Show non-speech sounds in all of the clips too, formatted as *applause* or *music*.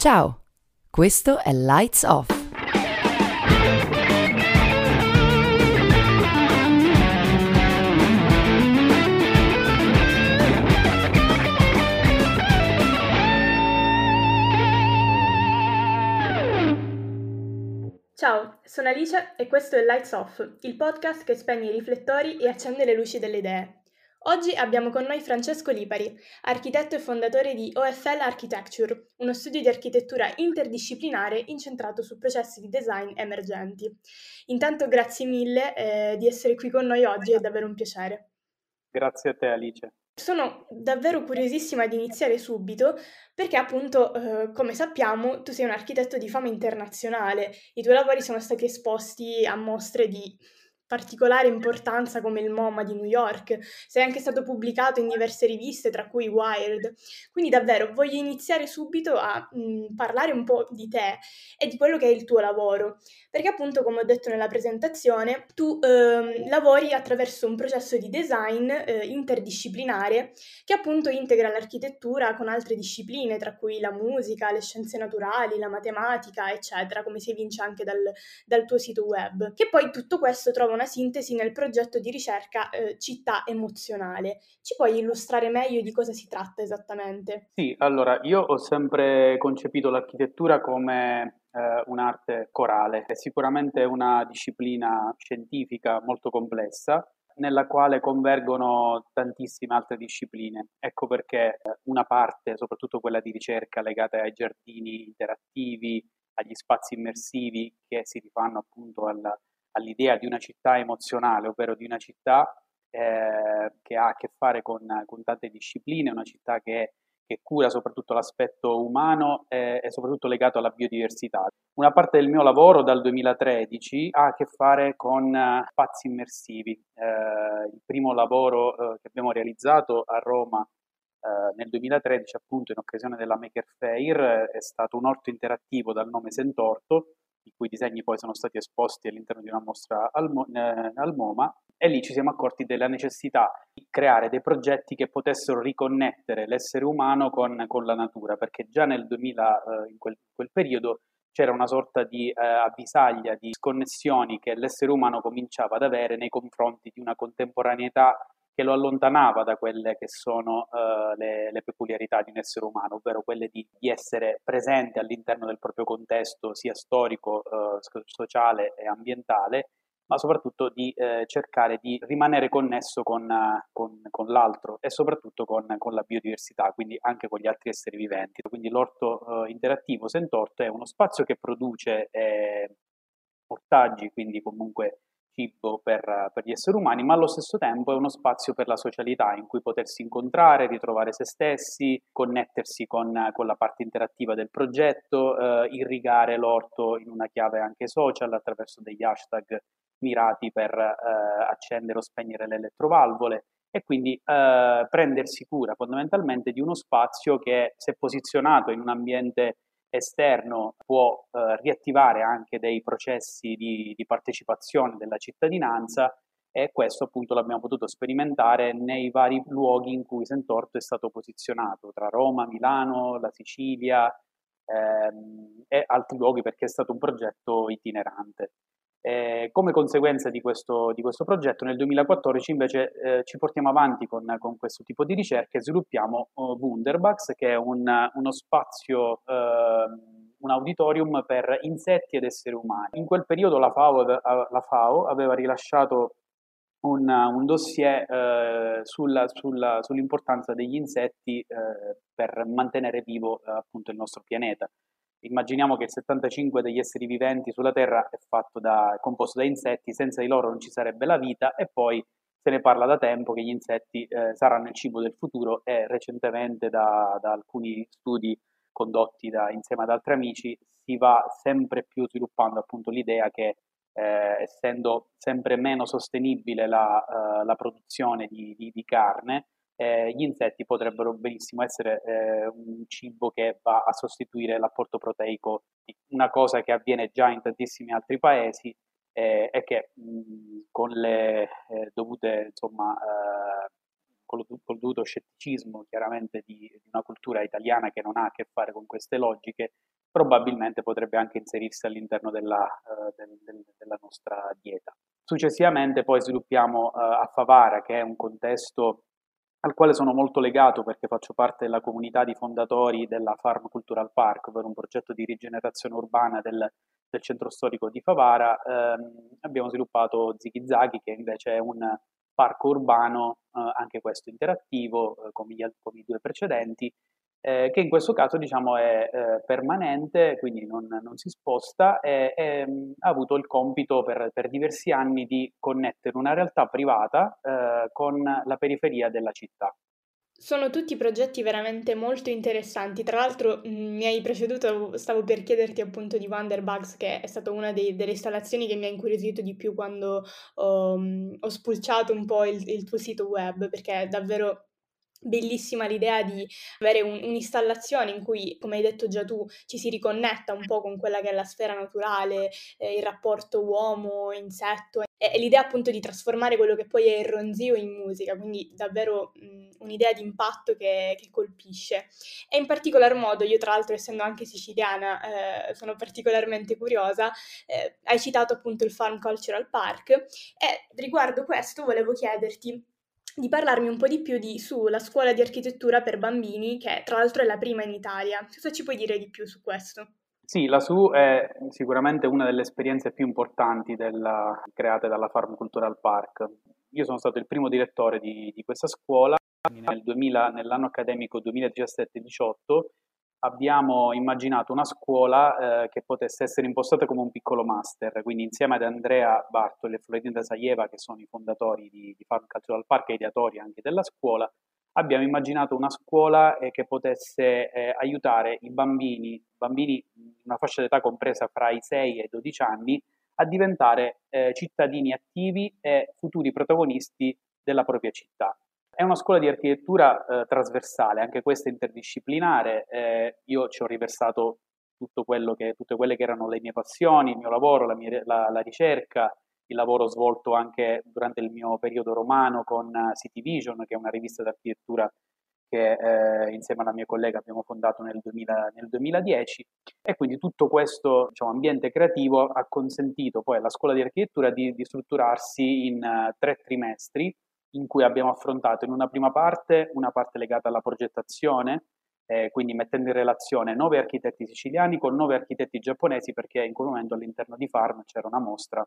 Ciao, questo è Lights Off. Ciao, sono Alice e questo è Lights Off, il podcast che spegne i riflettori e accende le luci delle idee. Oggi abbiamo con noi Francesco Lipari, architetto e fondatore di OFL Architecture, uno studio di architettura interdisciplinare incentrato su processi di design emergenti. Intanto grazie mille eh, di essere qui con noi oggi, è davvero un piacere. Grazie a te Alice. Sono davvero curiosissima di iniziare subito perché appunto, eh, come sappiamo, tu sei un architetto di fama internazionale, i tuoi lavori sono stati esposti a mostre di particolare importanza come il MoMA di New York, sei anche stato pubblicato in diverse riviste, tra cui Wired. Quindi davvero voglio iniziare subito a mh, parlare un po' di te e di quello che è il tuo lavoro, perché appunto, come ho detto nella presentazione, tu eh, lavori attraverso un processo di design eh, interdisciplinare che appunto integra l'architettura con altre discipline, tra cui la musica, le scienze naturali, la matematica, eccetera, come si evince anche dal, dal tuo sito web. Che poi tutto questo trova una sintesi nel progetto di ricerca eh, Città Emozionale. Ci puoi illustrare meglio di cosa si tratta esattamente? Sì, allora io ho sempre concepito l'architettura come eh, un'arte corale, è sicuramente una disciplina scientifica molto complessa nella quale convergono tantissime altre discipline. Ecco perché eh, una parte, soprattutto quella di ricerca legata ai giardini interattivi, agli spazi immersivi che si rifanno appunto alla, all'idea di una città emozionale, ovvero di una città eh, che ha a che fare con, con tante discipline, una città che, che cura soprattutto l'aspetto umano e, e, soprattutto legato alla biodiversità. Una parte del mio lavoro dal 2013 ha a che fare con uh, spazi immersivi. Eh, il primo lavoro eh, che abbiamo realizzato a Roma Uh, nel 2013, appunto, in occasione della Maker Fair, è stato un orto interattivo dal nome Sentorto, i cui disegni poi sono stati esposti all'interno di una mostra al, eh, al MoMA e lì ci siamo accorti della necessità di creare dei progetti che potessero riconnettere l'essere umano con, con la natura, perché già nel 2000, eh, in, quel, quel, periodo, c'era una sorta di eh, avvisaglia, di sconnessioni che l'essere umano cominciava ad avere nei confronti di una contemporaneità che lo allontanava da quelle che sono uh, le, le, peculiarità di un essere umano, ovvero quelle di, di, essere presente all'interno del proprio contesto sia storico, uh, sociale e ambientale, ma soprattutto di uh, cercare di rimanere connesso con, con, con l'altro e soprattutto con, con, la biodiversità, quindi anche con gli altri esseri viventi. Quindi l'orto interattivo Sentorto è uno spazio che produce eh, ortaggi, quindi comunque cibo per, per, gli esseri umani, ma allo stesso tempo è uno spazio per la socialità in cui potersi incontrare, ritrovare se stessi, connettersi con, con la parte interattiva del progetto, eh, irrigare l'orto in una chiave anche social attraverso degli hashtag mirati per eh, accendere o spegnere le elettrovalvole e quindi eh, prendersi cura fondamentalmente di uno spazio che se posizionato in un ambiente esterno può eh, riattivare anche dei processi di, di, partecipazione della cittadinanza e questo appunto l'abbiamo potuto sperimentare nei vari luoghi in cui Sentorto è stato posizionato, tra Roma, Milano, la Sicilia ehm, e altri luoghi perché è stato un progetto itinerante. Eh, come conseguenza di questo, di questo, progetto, nel 2014 invece eh, ci portiamo avanti con, con, questo tipo di ricerche e sviluppiamo uh, Wunderbugs, che è un, uno spazio, uh, un auditorium per insetti ed esseri umani. In quel periodo la FAO, la FAO aveva rilasciato un, un dossier uh, sulla, sulla, sull'importanza degli insetti per mantenere vivo appunto il nostro pianeta. Immaginiamo che il 75 degli esseri viventi sulla Terra è da, è composto da insetti, senza di loro non ci sarebbe la vita e poi se ne parla da tempo che gli insetti eh, saranno il cibo del futuro e recentemente da, da alcuni studi condotti da, insieme ad altri amici si va sempre più sviluppando appunto l'idea che eh, essendo sempre meno sostenibile la, uh, la produzione di, di, di carne, eh, gli insetti potrebbero benissimo essere eh, un cibo che va a sostituire l'apporto proteico una cosa che avviene già in tantissimi altri paesi eh, e che mh, con le eh, dovute insomma, eh, col, col dovuto scetticismo chiaramente di, di, una cultura italiana che non ha a che fare con queste logiche, probabilmente potrebbe anche inserirsi all'interno della, uh, del, del, della nostra dieta. Successivamente poi sviluppiamo a Favara, che è un contesto al quale sono molto legato perché faccio parte della comunità di fondatori della Farm Cultural Park, ovvero un progetto di rigenerazione urbana del, del centro storico di Favara. Ehm, abbiamo sviluppato Ziggy Zaghi, che invece è un parco urbano, eh, anche questo interattivo, eh, come, gli, come, i due precedenti, eh, che in questo caso diciamo, è eh, permanente, quindi non, non si sposta e, ha avuto il compito per, per, diversi anni di connettere una realtà privata eh, con la periferia della città. Sono tutti progetti veramente molto interessanti. Tra l'altro mi hai preceduto, stavo per chiederti appunto di Wonderbugs, che è stata una dei, delle installazioni che mi ha incuriosito di più quando ho, ho spulciato un po' il, il tuo sito web, perché è davvero Bellissima l'idea di avere un, un'installazione in cui, come hai detto già tu, ci si riconnetta un po' con quella che è la sfera naturale, eh, il rapporto uomo-insetto e, e, l'idea appunto di trasformare quello che poi è il ronzio in musica, quindi davvero mh, un'idea di impatto che, che, colpisce. E in particolar modo, io tra l'altro essendo anche siciliana, eh, sono particolarmente curiosa, eh, hai citato appunto il Farm Cultural Park e riguardo questo volevo chiederti di parlarmi un po' di più di sulla scuola di architettura per bambini, che tra l'altro è la prima in Italia. Cosa ci puoi dire di più su questo? Sì, la SU è sicuramente una delle esperienze più importanti della, create dalla Farm Cultural Park. Io sono stato il primo direttore di, di questa scuola nel 2000, nell'anno accademico 2017-18 abbiamo immaginato una scuola eh, che potesse essere impostata come un piccolo master, quindi insieme ad Andrea Bartoli e Florinda Saieva, che sono i fondatori di, di Farm Cultural Park e ideatori anche della scuola, abbiamo immaginato una scuola eh, che potesse eh, aiutare i bambini, bambini in una fascia d'età compresa fra i 6 e i 12 anni, a diventare eh, cittadini attivi e futuri protagonisti della propria città. È una scuola di architettura eh, trasversale, anche questa interdisciplinare. Eh, io ci ho riversato tutto quello che, tutte quelle che erano le mie passioni, il mio lavoro, la, mia, la, la ricerca, il lavoro svolto anche durante il mio periodo romano con City Vision, che è una rivista d'architettura che eh, insieme alla mia collega abbiamo fondato nel, 2000, nel 2010 e quindi tutto questo diciamo, ambiente creativo ha consentito poi alla scuola di architettura di, di strutturarsi in uh, tre trimestri in cui abbiamo affrontato in una prima parte una parte legata alla progettazione, eh, quindi mettendo in relazione nove architetti siciliani con nove architetti giapponesi perché in quel momento all'interno di Farm c'era una mostra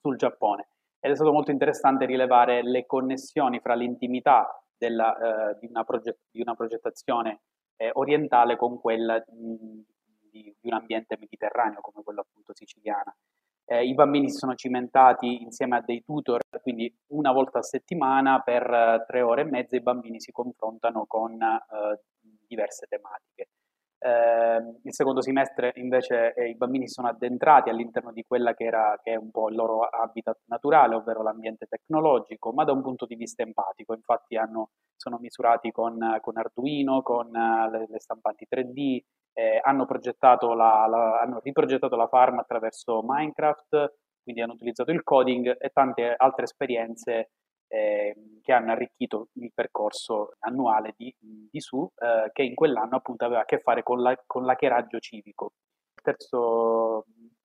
sul Giappone. Ed è stato molto interessante rilevare le connessioni fra l'intimità della, eh, di, una proget- di, una progettazione eh, orientale con quella mh, di, di un ambiente mediterraneo come quello appunto siciliano. Eh, I bambini si sono cimentati insieme a dei tutor, quindi una volta a settimana per eh, tre ore e mezza i bambini si confrontano con eh, diverse tematiche. Eh, il secondo semestre invece eh, i bambini sono addentrati all'interno di quella che, era, che è un po' il loro habitat naturale, ovvero l'ambiente tecnologico, ma da un punto di vista empatico. Infatti hanno, sono misurati con, con Arduino, con uh, le, le, stampanti 3D, eh, hanno, la, la, hanno riprogettato la farm attraverso Minecraft, quindi hanno utilizzato il coding e tante altre esperienze eh, che hanno arricchito il percorso annuale di, di SU, eh, che in quell'anno appunto aveva a che fare con, la, con l'hackeraggio civico. Il terzo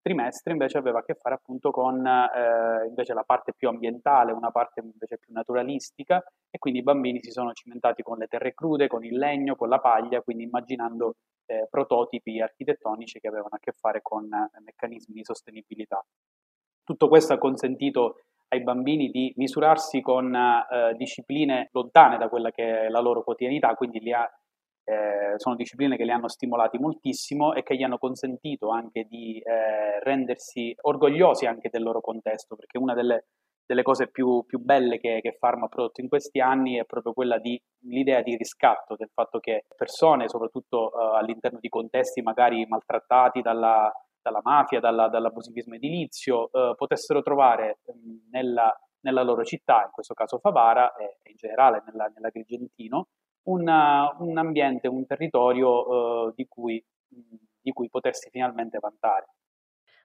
trimestre invece aveva a che fare appunto con eh, invece la parte più ambientale, una parte invece più naturalistica e quindi i bambini si sono cimentati con le terre crude, con il legno, con la paglia, quindi immaginando eh, prototipi architettonici che avevano a che fare con eh, meccanismi di sostenibilità. Tutto questo ha consentito ai bambini di misurarsi con eh, discipline lontane da quella che è la loro quotidianità, quindi ha, eh, sono discipline che li hanno stimolati moltissimo e che gli hanno consentito anche di eh, rendersi orgogliosi anche del loro contesto, perché una delle delle cose più, più belle che, che Pharma ha prodotto in questi anni è proprio quella di l'idea di riscatto, del fatto che persone, soprattutto uh, all'interno di contesti magari maltrattati dalla, dalla mafia, dalla, dall'abusivismo edilizio, uh, potessero trovare um, nella, nella, loro città, in questo caso Favara e in generale nella, nell'Agrigentino, una, un ambiente, un territorio uh, di, cui, di cui potersi finalmente vantare.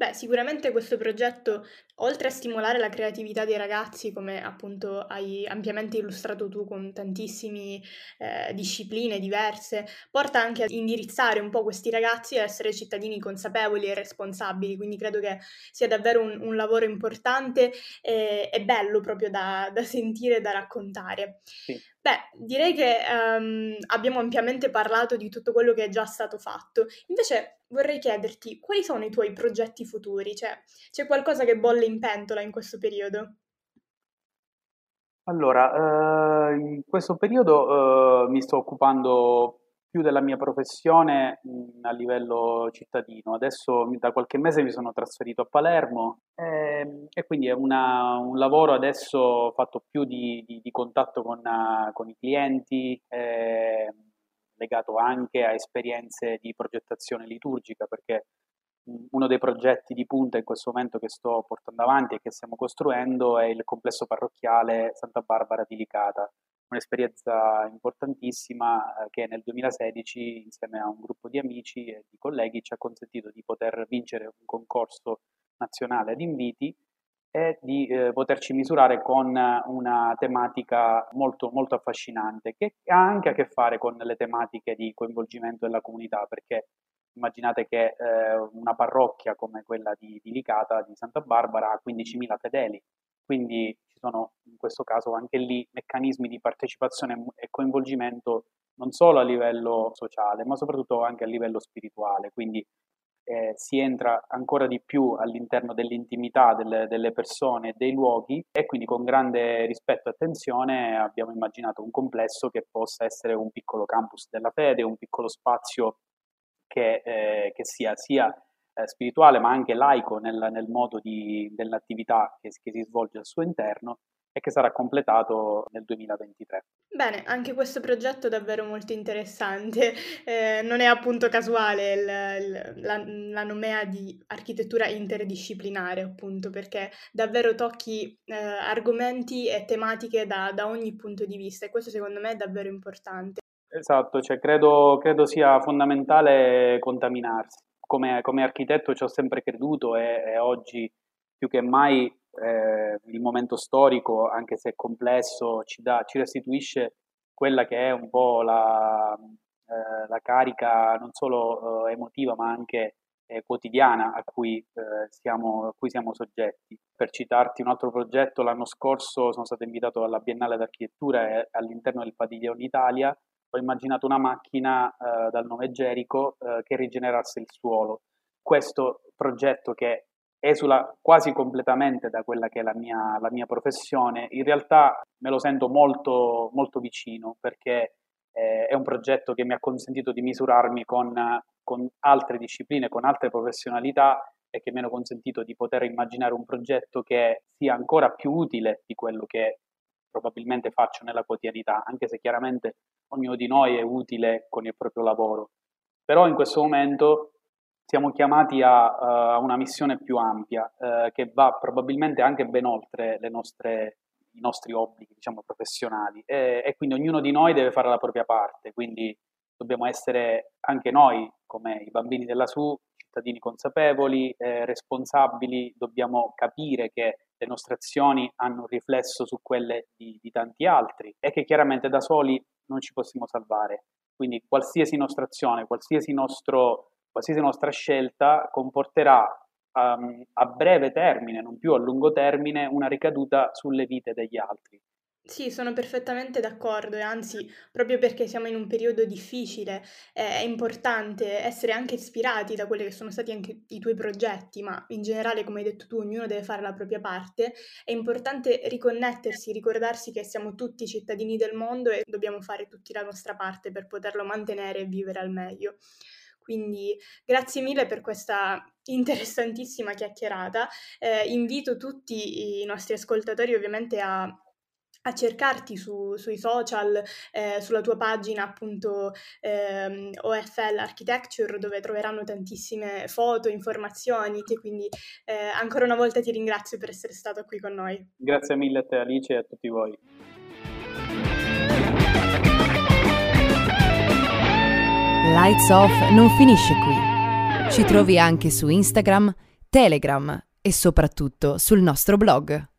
Beh, sicuramente questo progetto, oltre a stimolare la creatività dei ragazzi, come appunto hai ampiamente illustrato tu con tantissime eh, discipline diverse, porta anche a indirizzare un po' questi ragazzi a essere cittadini consapevoli e responsabili. Quindi credo che sia davvero un, un lavoro importante e, e, bello proprio da, da sentire e da raccontare. Sì. Beh, direi che um, abbiamo ampiamente parlato di tutto quello che è già stato fatto. Invece vorrei chiederti quali sono i tuoi progetti futuri? Cioè, c'è qualcosa che bolle in pentola in questo periodo? Allora, eh, in questo periodo eh, mi sto occupando più della mia professione mh, a livello cittadino. Adesso da qualche mese mi sono trasferito a Palermo eh, e quindi è una, un lavoro adesso fatto più di, di, di contatto con, uh, con, i clienti, eh, legato anche a esperienze di progettazione liturgica, perché uno dei progetti di punta in questo momento che sto portando avanti e che stiamo costruendo è il complesso parrocchiale Santa Barbara di Licata, un'esperienza importantissima eh, che nel 2016 insieme a un gruppo di amici e di colleghi ci ha consentito di poter vincere un concorso nazionale ad inviti e di eh, poterci misurare con una tematica molto, molto affascinante che ha anche a che fare con le tematiche di coinvolgimento della comunità perché immaginate che eh, una parrocchia come quella di, di Licata, di Santa Barbara, ha 15.000 fedeli, quindi sono in questo caso anche lì meccanismi di partecipazione e coinvolgimento non solo a livello sociale, ma soprattutto anche a livello spirituale, quindi eh, si entra ancora di più all'interno dell'intimità delle, delle persone dei luoghi e quindi con grande rispetto e attenzione abbiamo immaginato un complesso che possa essere un piccolo campus della fede, un piccolo spazio che, eh, che sia sia eh, spirituale ma anche laico nel, nel modo di, dell'attività che, che si svolge al suo interno e che sarà completato nel 2023. Bene, anche questo progetto è davvero molto interessante, eh, non è appunto casuale il, il, la, la, nomea di architettura interdisciplinare, appunto, perché davvero tocchi eh, argomenti e tematiche da, da ogni punto di vista e questo secondo me è davvero importante. Esatto, cioè credo, credo sia fondamentale contaminarsi. Come, come, architetto ci ho sempre creduto e, e oggi più che mai eh, il momento storico, anche se complesso, ci, dà, ci restituisce quella che è un po' la, eh, la carica non solo eh, emotiva ma anche eh, quotidiana a cui, eh, siamo, a cui siamo soggetti. Per citarti un altro progetto, l'anno scorso sono stato invitato alla Biennale d'Architettura all'interno del Padiglione Italia ho immaginato una macchina eh, dal nome Jericho eh, che rigenerasse il suolo. Questo progetto che esula quasi completamente da quella che è la mia, la mia professione, in realtà me lo sento molto, molto vicino perché eh, è un progetto che mi ha consentito di misurarmi con, con altre discipline, con altre professionalità e che mi hanno consentito di poter immaginare un progetto che sia ancora più utile di quello che probabilmente faccio nella quotidianità, anche se chiaramente ognuno di noi è utile con il proprio lavoro. Però in questo momento siamo chiamati a, a una missione più ampia, eh, che va probabilmente anche ben oltre nostre, i nostri obblighi diciamo, professionali. E, e, quindi ognuno di noi deve fare la propria parte, quindi dobbiamo essere anche noi, come i bambini della SU, cittadini consapevoli, eh, responsabili, dobbiamo capire che le nostre azioni hanno un riflesso su quelle di, di tanti altri e che chiaramente da soli non ci possiamo salvare. Quindi qualsiasi nostra azione, qualsiasi, nostro, qualsiasi nostra scelta comporterà um, a breve termine, non più a lungo termine, una ricaduta sulle vite degli altri. Sì, sono perfettamente d'accordo e anzi, proprio perché siamo in un periodo difficile, è importante essere anche ispirati da quelli che sono stati anche i tuoi progetti, ma in generale, come hai detto tu, ognuno deve fare la propria parte. È importante riconnettersi, ricordarsi che siamo tutti cittadini del mondo e dobbiamo fare tutti la nostra parte per poterlo mantenere e vivere al meglio. Quindi grazie mille per questa *laughs* interessantissima chiacchierata. Eh, invito tutti i nostri ascoltatori ovviamente a a cercarti su, sui social, eh, sulla tua pagina appunto ehm, OFL Architecture dove troveranno tantissime foto, informazioni e quindi eh, ancora una volta ti ringrazio per essere stato qui con noi. Grazie mille a te Alice e a tutti voi. Lights Off non finisce qui. Ci trovi anche su Instagram Telegram e soprattutto sul nostro blog.